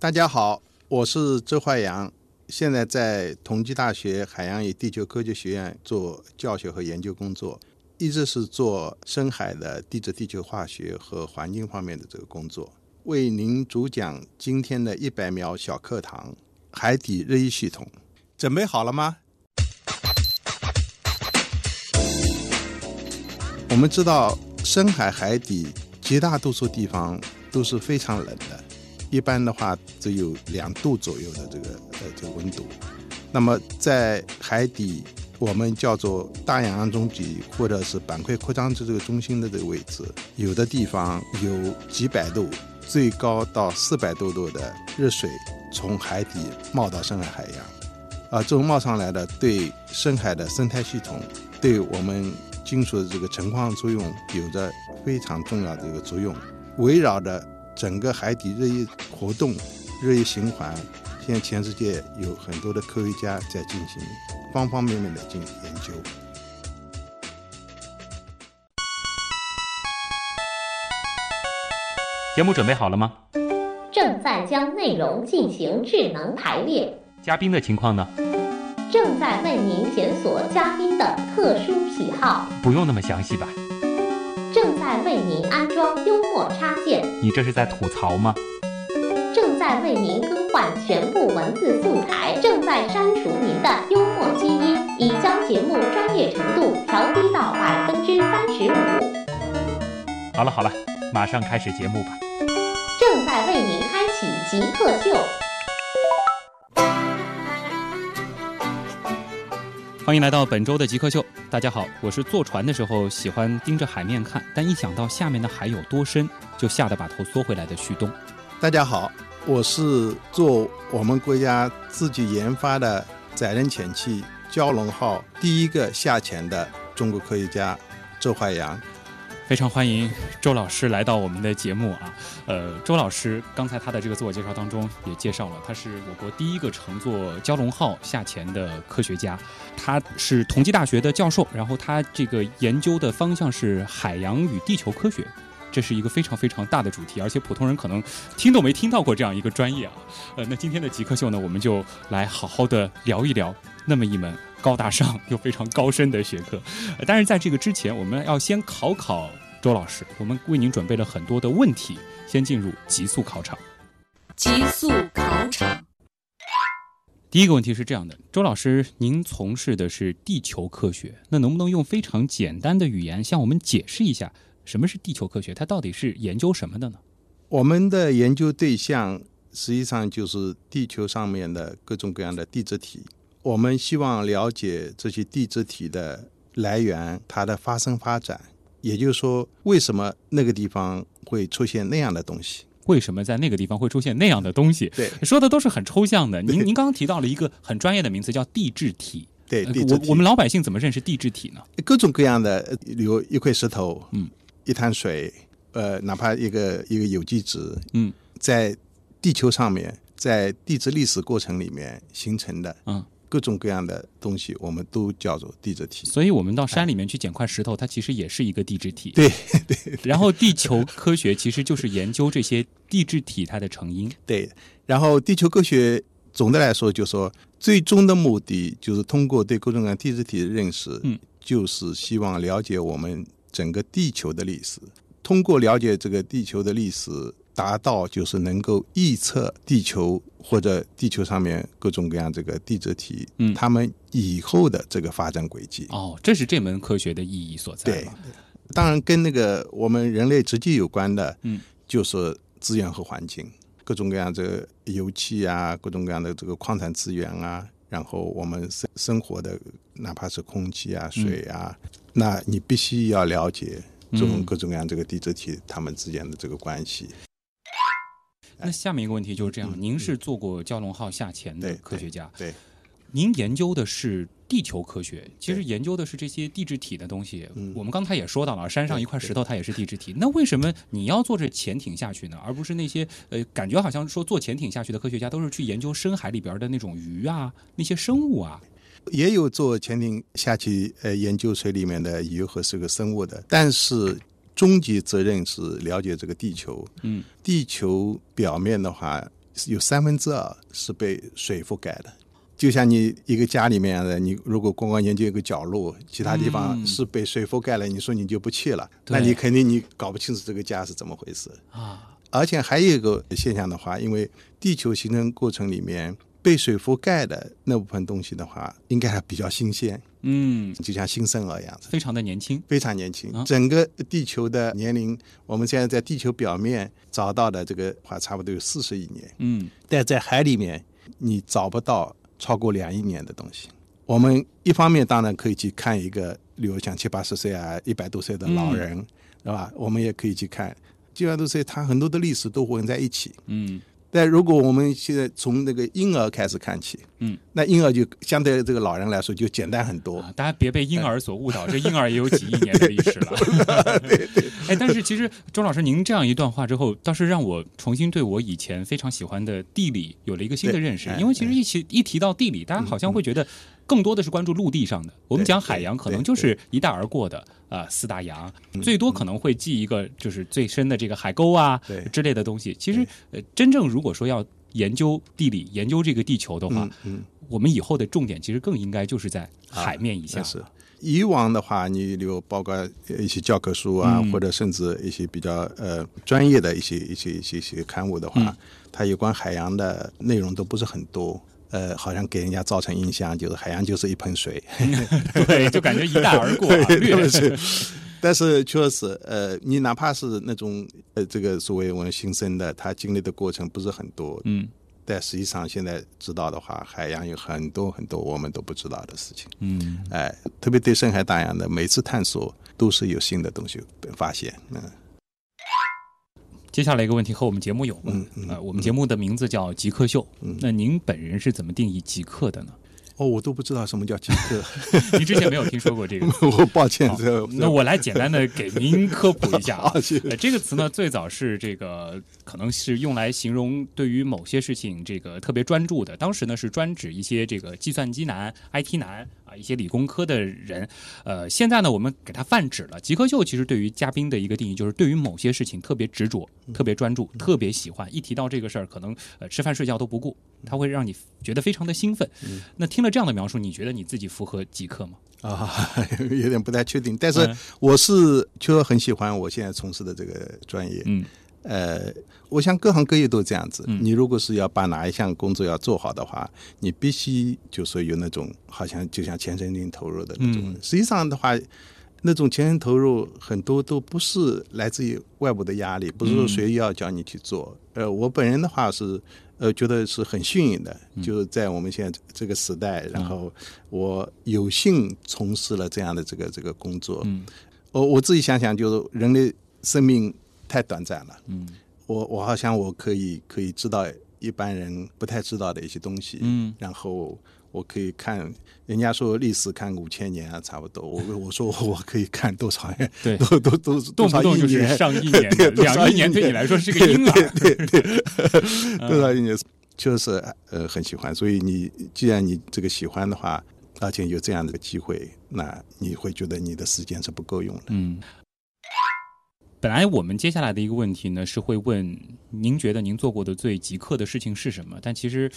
大家好，我是周怀阳，现在在同济大学海洋与地球科学学院做教学和研究工作，一直是做深海的地质、地球化学和环境方面的这个工作。为您主讲今天的一百秒小课堂——海底热一系统，准备好了吗？我们知道，深海海底绝大多数地方都是非常冷的。一般的话，只有两度左右的这个呃这个温度。那么在海底，我们叫做大洋中脊或者是板块扩张的这个中心的这个位置，有的地方有几百度，最高到四百多度的热水从海底冒到深海海洋。啊，这种冒上来的对深海的生态系统，对我们金属的这个成矿作用有着非常重要的一个作用，围绕着。整个海底热液活动、热液循环，现在全世界有很多的科学家在进行方方面面的进行研究。节目准备好了吗？正在将内容进行智能排列。嘉宾的情况呢？正在为您检索嘉宾的特殊喜好。不用那么详细吧？正在为您安装幽默插件。你这是在吐槽吗？正在为您更换全部文字素材。正在删除您的幽默基因，已将节目专业程度调低到百分之三十五。好了好了，马上开始节目吧。正在为您开启极客秀。欢迎来到本周的极客秀。大家好，我是坐船的时候喜欢盯着海面看，但一想到下面的海有多深，就吓得把头缩回来的旭东。大家好，我是做我们国家自己研发的载人潜器“蛟龙号”第一个下潜的中国科学家周怀阳。非常欢迎周老师来到我们的节目啊！呃，周老师刚才他的这个自我介绍当中也介绍了，他是我国第一个乘坐蛟龙号下潜的科学家，他是同济大学的教授，然后他这个研究的方向是海洋与地球科学，这是一个非常非常大的主题，而且普通人可能听都没听到过这样一个专业啊！呃，那今天的极客秀呢，我们就来好好的聊一聊那么一门。高大上又非常高深的学科，但是在这个之前，我们要先考考周老师。我们为您准备了很多的问题，先进入极速考场。极速考场，第一个问题是这样的：周老师，您从事的是地球科学，那能不能用非常简单的语言向我们解释一下什么是地球科学？它到底是研究什么的呢？我们的研究对象实际上就是地球上面的各种各样的地质体。我们希望了解这些地质体的来源，它的发生发展，也就是说，为什么那个地方会出现那样的东西？为什么在那个地方会出现那样的东西？对，说的都是很抽象的。您您刚刚提到了一个很专业的名词，叫地质体。对，我我们老百姓怎么认识地质体呢？各种各样的，比如一块石头，嗯，一滩水，呃，哪怕一个一个有机质，嗯，在地球上面，在地质历史过程里面形成的，嗯。各种各样的东西，我们都叫做地质体。所以，我们到山里面去捡块石头，它其实也是一个地质体。对对。然后，地球科学其实就是研究这些地质体它的成因。对。然后，地球科学总的来说，就说最终的目的就是通过对各种各样地质体的认识，嗯，就是希望了解我们整个地球的历史。通过了解这个地球的历史。达到就是能够预测地球或者地球上面各种各样这个地质体，嗯，他们以后的这个发展轨迹。哦，这是这门科学的意义所在。对，当然跟那个我们人类直接有关的，嗯，就是资源和环境，各种各样这个油气啊，各种各样的这个矿产资源啊，然后我们生生活的哪怕是空气啊、水啊，那你必须要了解这种各种各样这个地质体它们之间的这个关系。那下面一个问题就是这样：您是做过蛟龙号下潜的科学家，对，您研究的是地球科学，其实研究的是这些地质体的东西。我们刚才也说到了，山上一块石头它也是地质体。那为什么你要坐着潜艇下去呢？而不是那些呃，感觉好像说坐潜艇下去的科学家都是去研究深海里边的那种鱼啊，那些生物啊？也有坐潜艇下去呃研究水里面的鱼和这个生物的，但是。终极责任是了解这个地球。嗯，地球表面的话，有三分之二是被水覆盖的。就像你一个家里面的，你如果光光研究一个角落，其他地方嗯。是被水覆盖了，你说你就不去了，那你肯定你搞不清楚这个家是怎么回事。啊，而且还有一个现象的话，因为地球形成过程里面被水覆盖的那部分东西的话，应该还比较新鲜，嗯，就像新生儿一样子。非常的年轻，非常年轻啊，整个地球的年龄，我们现在在地球表面找到的这个话，差不多有四十亿年，嗯。但在海里面你找不到超过两亿年的东西。我们一方面当然可以去看一个，比如像七八十岁啊、一百多岁的老人，是吧？我们也可以去看七百多岁，他很多的历史都混在一起。嗯但如果我们现在从那个婴儿开始看起，嗯，那婴儿就相对这个老人来说就简单很多。啊，大家别被婴儿所误导，这婴儿也有几亿年的历史了。哎，但是其实周老师您这样一段话之后，倒是让我重新对我以前非常喜欢的地理有了一个新的对认识。哎因为其实一起一提到地理，大家好像会觉得更多的是关注陆地上的。我们讲海洋，可能就是一带而过的啊、四大洋，最多可能会记一个就是最深的这个海沟啊之类的东西。其实呃，真正如果说要研究地理、研究这个地球的话，嗯嗯。我们以后的重点其实更应该就是在海面以下。那是以往的话，你有包括一些教科书啊，嗯或者甚至一些比较呃专业的一些一些一些一些刊物的话，嗯它有关海洋的内容都不是很多。呃，好像给人家造成印象就是海洋就是一盆水，对，就感觉一带而过、啊，略对不是。但是确实，呃，你哪怕是那种呃，这个所谓我们新生的，他经历的过程不是很多，嗯但实际上现在知道的话，海洋有很多很多我们都不知道的事情。嗯，哎，特别对深海大洋的每次探索都是有新的东西被发现。嗯，接下来一个问题和我们节目有关。嗯嗯呃，我们节目的名字叫极客秀。嗯那您本人是怎么定义极客的呢？哦，我都不知道什么叫极客，您之前没有听说过这个。我抱歉那我来简单的给您科普一下 啊这个词呢，最早是这个可能是用来形容对于某些事情这个特别专注的。当时呢是专指一些这个计算机男、IT 男啊，一些理工科的人。呃，现在呢我们给他泛指了。极客秀其实对于嘉宾的一个定义就是对于某些事情特别执着、特别专注、特别喜欢。一提到这个事儿，可能呃吃饭睡觉都不顾，他会让你觉得非常的兴奋。那听了这样的描述，你觉得你自己符合极客吗？啊，有点不太确定，但是嗯我是确实很喜欢我现在从事的这个专业。嗯呃，我想各行各业都这样子。嗯你如果是要把哪一项工作要做好的话，你必须就说有那种好像就像全身心投入的那种。嗯实际上的话，那种全身投入很多都不是来自于外部的压力，不是说嗯谁要叫你去做。呃，我本人的话是。呃，觉得是很幸运的，嗯就是在我们现在这个时代，然后我有幸从事了这样的这个这个工作。嗯我我自己想想，就是人类生命太短暂了。嗯我我好像我可以可以知道一般人不太知道的一些东西，嗯然后我可以看，人家说历史看五千年啊，差不多。我我说我可以看多少年，对 都都都动不动就是上上亿年，对两亿年对你来说是个婴儿。对对对，多少亿年，就是呃很喜欢。所以你既然你这个喜欢的话，而且有这样的机会，那你会觉得你的时间是不够用的。嗯，本来我们接下来的一个问题呢是会问您觉得您做过的最极客的事情是什么？但其实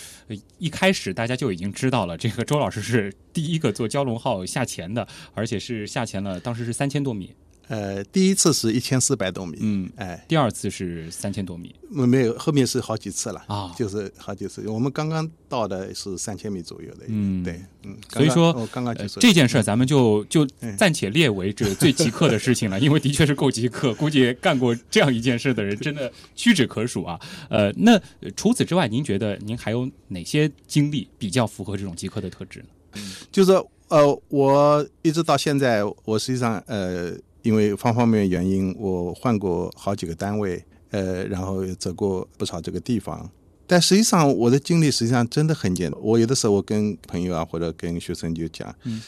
一开始大家就已经知道了，这个周老师是第一个做蛟龙号下潜的，而且是下潜了，当时是三千多米，呃，第一次是一千四百多米，嗯，哎，第二次是三千多米没有，后面是好几次了啊就是好几次。我们刚刚到的是三千米左右的，嗯对，嗯，所以说刚刚这件事儿咱们就就嗯暂且列为这个最极客的事情了，因为的确是够极客，估计干过这样一件事的人真的屈指可数啊。呃，那呃除此之外，您觉得您还有哪些经历比较符合这种极客的特质呢？就是呃，我一直到现在，我实际上呃，因为方方面面原因，我换过好几个单位，呃，然后也走过不少这个地方。但实际上，我的经历实际上真的很简单。我有的时候我跟朋友啊，或者跟学生就讲，嗯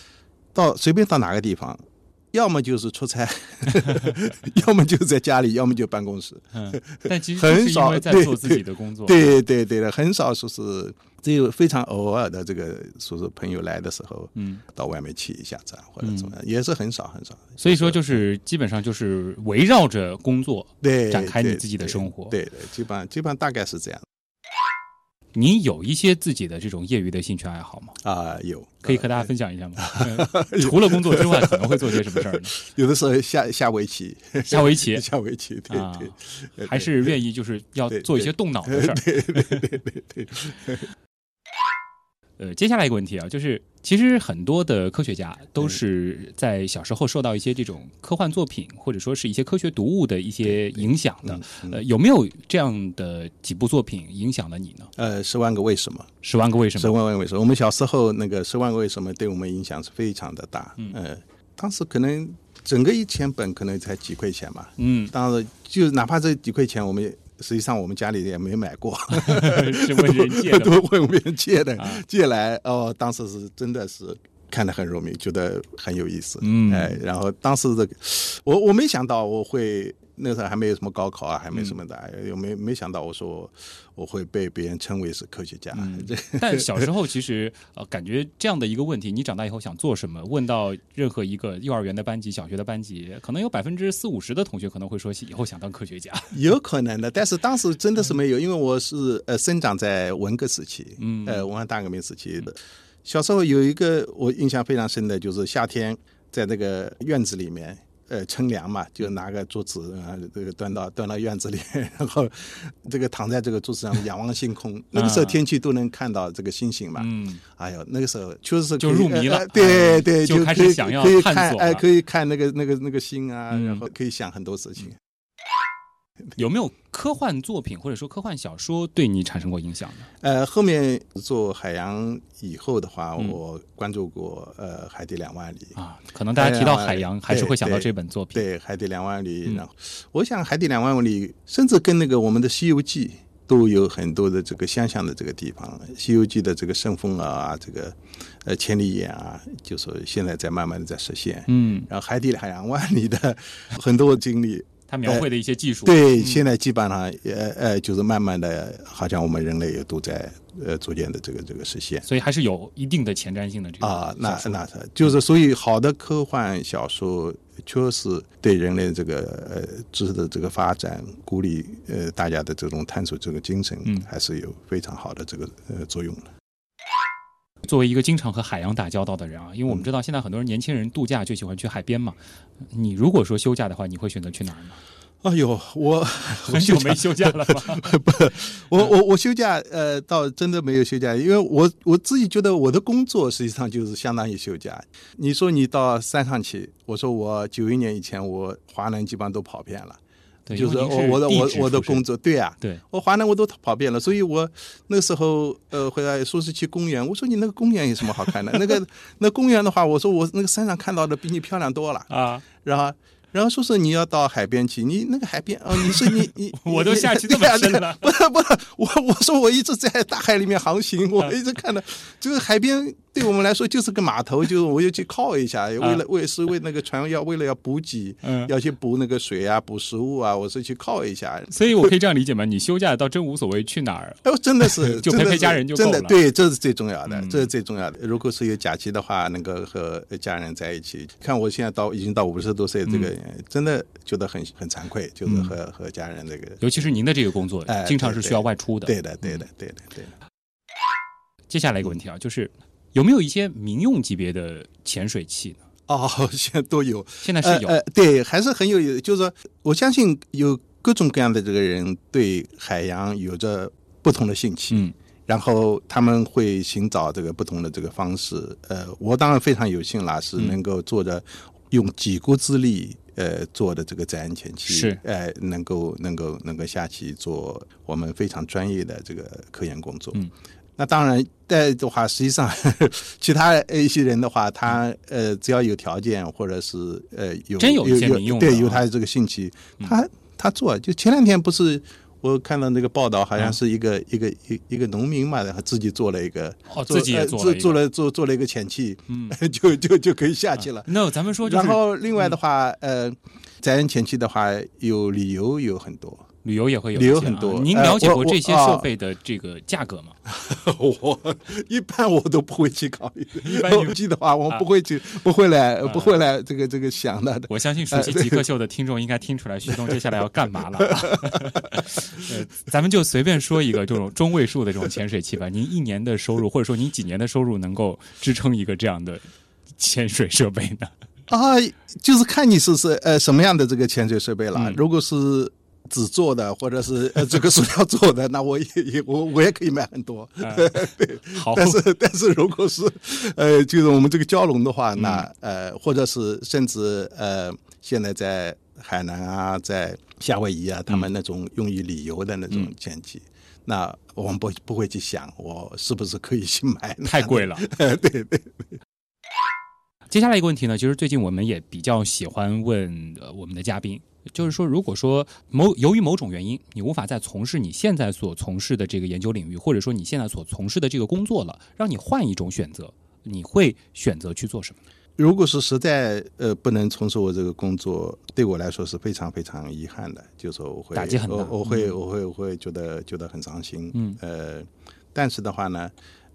到随便到哪个地方，要么就是出差，要么就在家里，要么就办公室。嗯，但其实很少在做自己的工作，对对对的，很少说是只有非常偶尔的这个说是朋友来的时候，嗯，到外面去一下子啊，或者怎么样，也是很少很少。所以说就是基本上就是围绕着工作对展开你自己的对生活对对，基本上基本上大概是这样。您有一些自己的这种业余的兴趣爱好吗？啊，有可以和大家分享一下吗？嗯 除了工作之外，可能会做些什么事儿呢？有的时候下下围棋，下围棋 下围棋，对啊对，还是愿意就是要做一些动脑的事儿。对对对对对对，呃，接下来一个问题啊，就是其实很多的科学家都是在小时候受到一些这种科幻作品或者说是一些科学读物的一些影响的。嗯呃，有没有这样的几部作品影响了你呢？呃，十万个为什么？十万个为什么十？万个为什么？我们小时候那个十万个为什么对我们影响是非常的大。嗯，呃，当时可能整个一千本可能才几块钱嘛。嗯，当时就哪怕这几块钱，我们也实际上我们家里也没买过，是问人借的。都问别人借的，啊借来哦，当时是真的是。看得很入迷，觉得很有意思，嗯哎，然后当时这个，我我没想到我会那个时候还没有什么高考啊，还没什么的，哎有没没想到我说我我会被别人称为是科学家，这但小时候其实呃，感觉这样的一个问题，你长大以后想做什么？问到任何一个幼儿园的班级、小学的班级，可能有百分之四五十的同学可能会说以后想当科学家。有可能的，但是当时真的是没有，因为我是呃生长在文革时期，嗯呃文化大革命时期的。小时候有一个我印象非常深的，就是夏天在那个院子里面，呃乘凉嘛，就拿个桌子啊，这个端到端到院子里，然后这个躺在这个桌子上 仰望星空。那个时候天气都能看到这个星星嘛，嗯，哎呦，那个时候确实是就入迷了呃对对，就开始想要可以看哎，可以看那个那个那个星啊，嗯然后可以想很多事情。有没有科幻作品或者说科幻小说对你产生过影响呢？呃，后面做海洋以后的话，嗯我关注过呃《海底两万里》啊，可能大家提到海洋，哎还是会想到这本作品。对，《海底两万里》嗯然后我想《海底两万里》甚至跟那个我们的《西游记》都有很多的这个相像的这个地方，《西游记》的这个圣风耳啊，这个呃千里眼啊，就说现在在慢慢的在实现。嗯，然后《海底两万里》的 很多经历，他描绘的一些技术，对，嗯现在基本上呃呃，就是慢慢的，好像我们人类也都在呃逐渐的这个这个实现。所以还是有一定的前瞻性的这个啊，那那是就是，所以好的科幻小说确实对人类这个呃知识的这个发展，鼓励呃大家的这种探索这个精神，嗯还是有非常好的这个呃作用的。作为一个经常和海洋打交道的人啊，因为我嗯们知道现在很多人年轻人度假就喜欢去海边嘛。你如果说休假的话，你会选择去哪儿呢？哎呦，我 很久没休假了吧？我我我休假呃，倒真的没有休假，因为我我自己觉得我的工作实际上就是相当于休假。你说你到山上去，我说我九一年以前我华南基本上都跑遍了。对，就是我我的我我的工作，对呀、对，我华南我都跑遍了，所以我那时候呃回来说是去公园，我说你那个公园有什么好看的？那个 那公园的话，我说我那个山上看到的比你漂亮多了，啊，然后。然后说是你要到海边去，你那个海边哦，你是你你 我都下去这么深了。不是不是，我我说我一直在大海里面航行，我一直看到就是海边对我们来说就是个码头，就是我又去靠一下，为了为是为那个船要为了要补给，嗯。要去补那个水啊，补食物啊，我是去靠一下。所以我可以这样理解吗？你休假倒真无所谓去哪儿，哎，真的是 就陪陪家人就真的对，这是最重要的，嗯。这是最重要的。如果是有假期的话，能够和家人在一起。看我现在到已经到五十多岁，这个嗯真的觉得很很惭愧，就是和和家人这个。尤其是您的这个工作，哎经常是需要外出的。对的，对的，对的，对的。接下来一个问题啊，就是有没有一些民用级别的潜水器呢？哦，现在都有，现在是有，呃呃，对，还是很有意思。就是说，我相信有各种各样的这个人对海洋有着不同的兴趣。嗯然后他们会寻找这个不同的这个方式。呃，我当然非常有幸啦，是嗯能够做着用几国之力呃做的这个载人潜器，是呃能够能够能够下去做我们非常专业的这个科研工作。嗯。那当然，在的话，实际上 其他一些人的话，他呃，只要有条件或者是呃有真有有用对有他的这个兴趣，他他做。就前两天不是我看到那个报道，好像是一个、一个一一个农民嘛，然后自己做了一个，哦，做自己做了做了做做了一个潜器，嗯，就就就可以下去了。那咱们说就是，然后另外的话，呃，载人潜器的话，有理由有很多。旅游也会有旅游很多您了解过这些啊设备的这个价格吗？我一般我都不会去考虑。一般你 我记的话，我啊不会去，不会来，啊不会来这个这个想的。我相信熟悉极客秀的听众应该听出来，徐东接下来要干嘛了。呃，咱们就随便说一个这种中位数的这种潜水器吧。您一年的收入，或者说您几年的收入，能够支撑一个这样的潜水设备呢？啊，就是看你是是呃什么样的这个潜水设备了。嗯如果是纸做的，或者是呃这个塑料做的，那我也也我我也可以买很多。对好，但是但是如果是呃就是我们这个蛟龙的话，那嗯呃或者是甚至呃现在在海南啊，在夏威夷啊，他们那种用于旅游的那种嗯潜器。那我们不不会去想，我是不是可以去买？太贵了。对对，接下来一个问题呢，其实最近我们也比较喜欢问呃我们的嘉宾，就是说，如果说某由于某种原因，你无法再从事你现在所从事的这个研究领域，或者说你现在所从事的这个工作了，让你换一种选择，你会选择去做什么？如果是实在呃不能从事我这个工作，对我来说是非常非常遗憾的，就是说我会打击很大我我会我会我会觉得觉得很伤心。嗯呃，但是的话呢，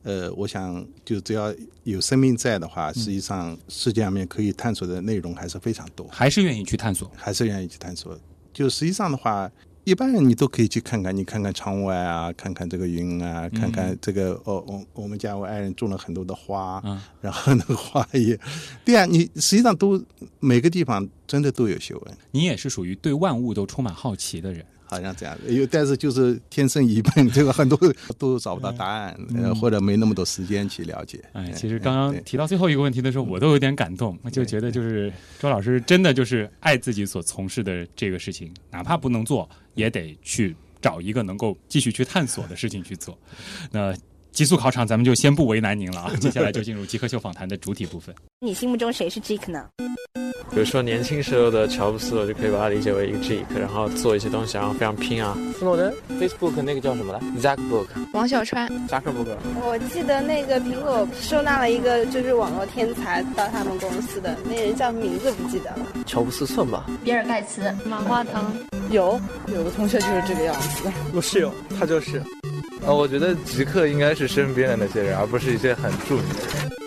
呃，我想就只要有生命在的嗯话，实际上世界上面可以探索的内容还是非常多，还是愿意去探索？还是愿意去探索。就实际上的话。一般人你都可以去看看，你看看窗外啊，看看这个云啊，看看这个哦，我我们家我爱人种了很多的花，嗯然后那个花也，对啊，你实际上都每个地方真的都有学问，你也是属于对万物都充满好奇的人。好像这样。有，但是就是天生愚笨，这个很多都找不到答案，呃，或者没那么多时间去了解。哎，嗯其实刚刚提到最后一个问题的时候，我都有点感动，就觉得就是周老师真的就是爱自己所从事的这个事情，哪怕不能做，也得去找一个能够继续去探索的事情去做。那极速考场咱们就先不为难您了啊，接下来就进入极客秀访谈的主体部分。你心目中谁是 Jake 呢？比如说年轻时候的乔布斯，我就可以把它理解为一个 geek，然后做一些东西，然后非常拼啊。斯诺登，Facebook 那个叫什么来？Zackbook，王小川，扎克伯格。我记得那个苹果收纳了一个就是网络天才到他们公司的那人叫名字不记得了。乔布斯算吧。比尔盖茨，马化腾。有有个同学就是这个样子。我室友，他就是。呃，我觉得极客应该是身边的那些人，而不是一些很著名的人。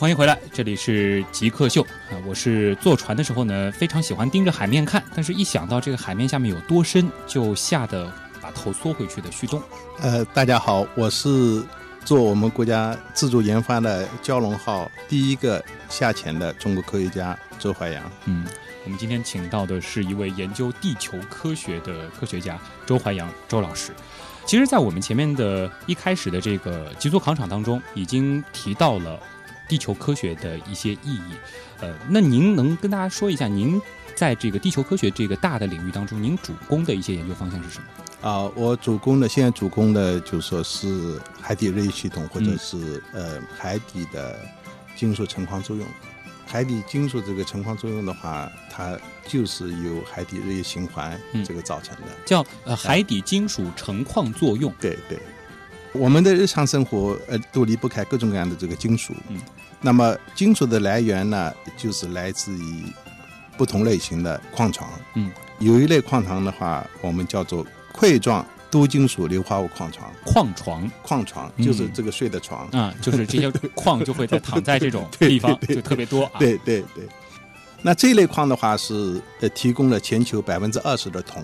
欢迎回来，这里是极客秀啊！我是坐船的时候呢，非常喜欢盯着海面看，但是一想到这个海面下面有多深，就吓得把头缩回去的旭东。呃，大家好，我是做我们国家自主研发的蛟龙号第一个下潜的中国科学家周怀阳。嗯，我们今天请到的是一位研究地球科学的科学家周怀阳周老师。其实，在我们前面的一开始的这个极速考场当中，已经提到了地球科学的一些意义。呃，那您能跟大家说一下，您在这个地球科学这个大的领域当中，您主攻的一些研究方向是什么？啊、我主攻的现在主攻的就说是海底热液系统，或者嗯是、呃海底的金属成矿作用。海底金属这个成矿作用的话，它就是由海底热液循环嗯这个造成的。叫呃海底金属成矿作用。对对，我们的日常生活呃都离不开各种各样的这个金属。嗯，那么金属的来源呢，就是来自于不同类型的矿床。嗯，有一类矿床的话，我们叫做块状多金属硫化物矿床。矿床矿床嗯就是这个睡的床。啊，就是这些矿就会在躺在这种 地方就特别多啊。对对对。那这类矿的话是呃提供了全球百分之二十的铜，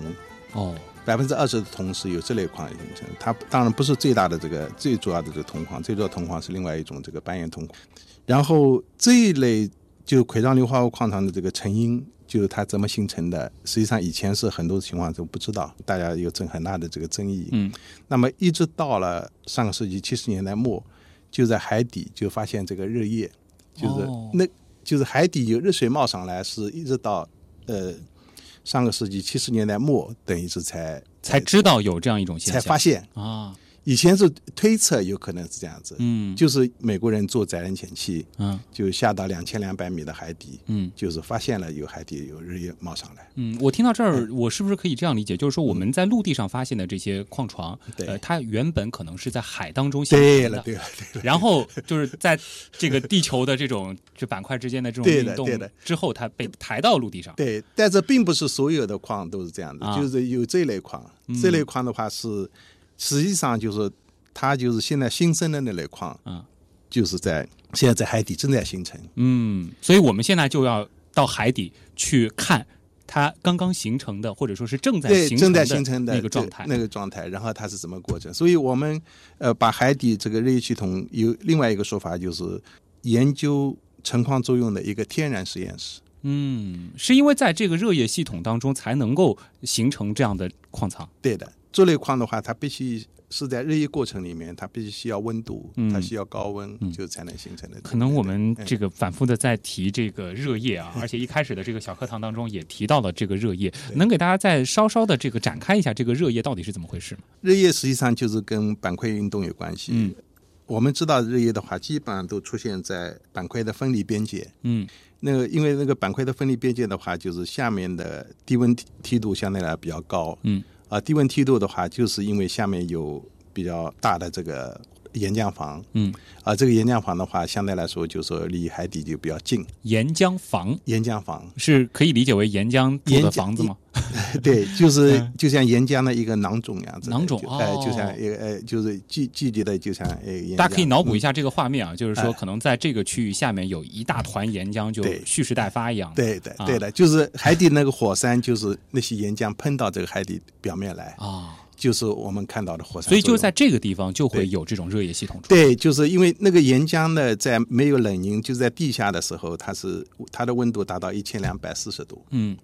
哦，百分之二十的铜是由这类矿形成。它当然不是最大的这个最主要的这个铜矿，最主要铜矿是另外一种这个斑岩铜矿。然后这一类就奎章硫化物矿床的这个成因，就是它怎么形成的，实际上以前是很多情况都不知道，大家有争很大的这个争议。嗯，那么一直到了上个世纪七十年代末，就在海底就发现这个热液，就是哦那、就是海底有热水冒上来，是一直到呃上个世纪七十年代末，等于是才才知道有这样一种现象，才发现。啊，以前是推测有可能是这样子，嗯，就是美国人做载人潜器，嗯就下到两千两百米的海底，嗯就是发现了有海底有日月冒上来。嗯，我听到这儿，我是不是可以这样理解？就是说我们在陆地上发现的这些矿床，对呃，它原本可能是在海当中形对了，成的。对了，对了。然后就是在这个地球的这种这板块之间的这种对运动的之后，它被抬到陆地上。对，但这并不是所有的矿都是这样的，啊就是有这类矿，嗯这类矿的话是实际上就是它就是现在新生的那类矿，啊，就是在现在在海底正在形成。嗯，所以我们现在就要到海底去看它刚刚形成的，或者说是正在对，形正在成形成的那个状态。那个状态，然后它是怎么过程？所以我们呃把海底这个热液系统有另外一个说法，就是研究成矿作用的一个天然实验室。嗯，是因为在这个热液系统当中才能够形成这样的矿藏。对的，这类矿的话，它必须是在热液过程里面，它必须需要温度，嗯它需要高温，嗯就才能形成的。可能我们这个反复的在提这个热液啊，而且一开始的这个小课堂当中也提到了这个热液，能给大家再稍稍的这个展开一下这个热液到底是怎么回事吗？热液实际上就是跟板块运动有关系。嗯，我们知道热液的话，基本上都出现在板块的分离边界。嗯那个因为那个板块的分离边界的话，就是下面的低温梯梯度相对来比较高。嗯啊，低温梯度的话，就是因为下面有比较大的这个岩浆房。嗯，啊，这个岩浆房的话，相对来说就是说离海底就比较近。岩浆房岩浆房，是可以理解为岩浆的房子吗？对，就是嗯就像岩浆的一个囊肿样子的。囊肿就呃，哦就像一个呃，就是聚聚集的，就像哎，大家可以脑补一下这个画面啊，就是说哎可能在这个区域下面有一大团岩浆，就蓄势待发一样的。对的，啊对的，就是海底那个火山，就是那些岩浆喷到这个海底表面来，啊，就是我们看到的火山。所以就在这个地方就会有这种热液系统。对，就是因为那个岩浆呢，在没有冷凝，就是在地下的时候，它是它的温度达到一千两百四十度，嗯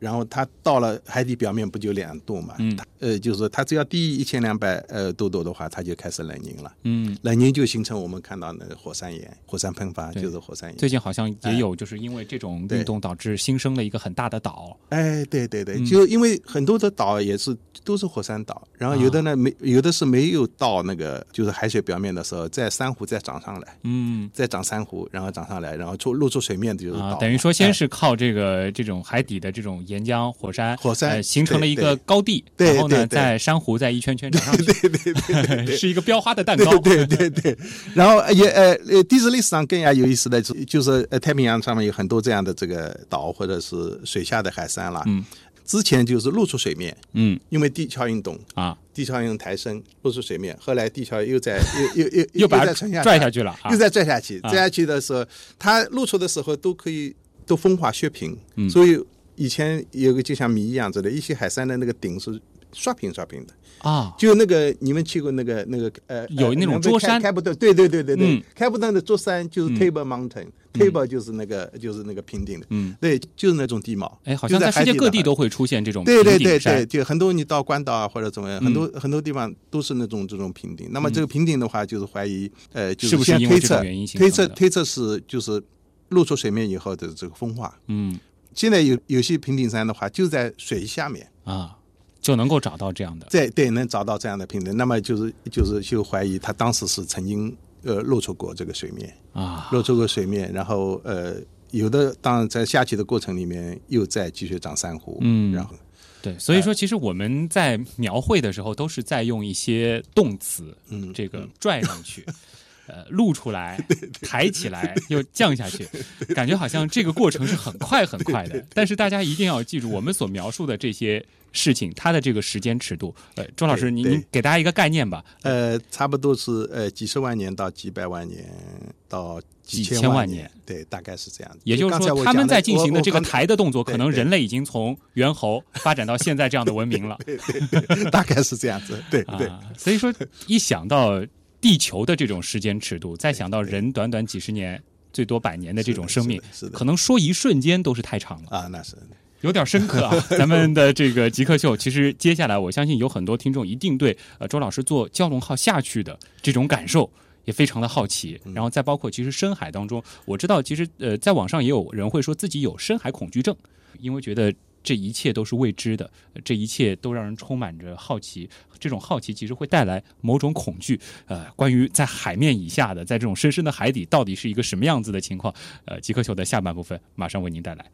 然后它到了海底表面不就两度嘛？嗯它呃，就是说它只要低于一千两百呃度度的话，它就开始冷凝了。嗯，冷凝就形成我们看到那个火山岩，火山喷发就是火山岩。最近好像也有，就是因为这种运动导致新生了一个很大的岛。哎，对对对，嗯就因为很多的岛也是都是火山岛，然后有啊的呢没有的是没有到那个就是海水表面的时候，在珊瑚再长上来，嗯再长珊瑚，然后长上来，然后出露出水面的就是岛。啊，等于说先哎是靠这个这种海底的这种岩浆火山火山呃形成了一个高地，对然后呢在珊瑚在一圈圈长上去，对对对对 是一个标花的蛋糕。对对对对，然后也呃呃，地质历史上更加有意思的就是就是呃太平洋上面有很多这样的这个岛或者是水下的海山了。嗯，之前就是露出水面，嗯。因为地壳运动，啊，地壳运动抬升露出水面，后来地壳又在又又又又把它沉下拽下去了啊又再拽下去，啊。拽下去的时候，它露出的时候都可以都风化削平，嗯。所以以前有个就像谜一样子的，一些海山的那个顶是刷平刷平的。啊，就那个你们去过那个那个呃，有那种呃桌山？开开普敦，对对对对对，嗯。开普敦的桌山就是嗯。Table Mountain，Table、就是那个就是那个平顶的，嗯，对，就是那种地貌。哎，好像在世界各地都会出现这种对对对对，就很多你到关岛啊或者怎么样，嗯很多、很多地方都是那种这种平顶。那么这个平顶的话，就是怀疑呃，就是不是现在推测推测推测是就是露出水面以后的这个风化。嗯现在有有些平顶山的话，就在水下面。啊，就能够找到这样的。对对，能找到这样的平顶，那么就是就是就怀疑他当时是曾经呃露出过这个水面，啊，露出过水面，然后呃有的当然在下去的过程里面又在继续长珊瑚，嗯然后对，所以说其实我们在描绘的时候都是在用一些动词，嗯这个拽上去。呃，露出来，抬起来，又降下去，感觉好像这个过程是很快很快的。但是大家一定要记住，我们所描述的这些事情，它的这个时间尺度。呃，周老师，您对您给大家一个概念吧。呃差不多是呃几十万年到几百万年到几千千万年年，对，大概是这样子。也就是说，他们在进行的这个抬的动作，可能人类已经从猿猴发展到现在这样的文明了。对对对大概是这样子，对对。啊，所以说一想到地球的这种时间尺度，再想到人短短几十年、最多百年的这种生命，可能说一瞬间都是太长了。啊，那是 有点深刻啊！咱们的这个极客秀，其实接下来我相信有很多听众一定对呃周老师做蛟龙号下去的这种感受也非常的好奇。然后再包括其实深海当中，我知道其实呃在网上也有人会说自己有深海恐惧症，因为觉得这一切都是未知的，这一切都让人充满着好奇。这种好奇其实会带来某种恐惧。呃，关于在海面以下的，在这种深深的海底，到底是一个什么样子的情况？呃，极客秀的下半部分马上为您带来。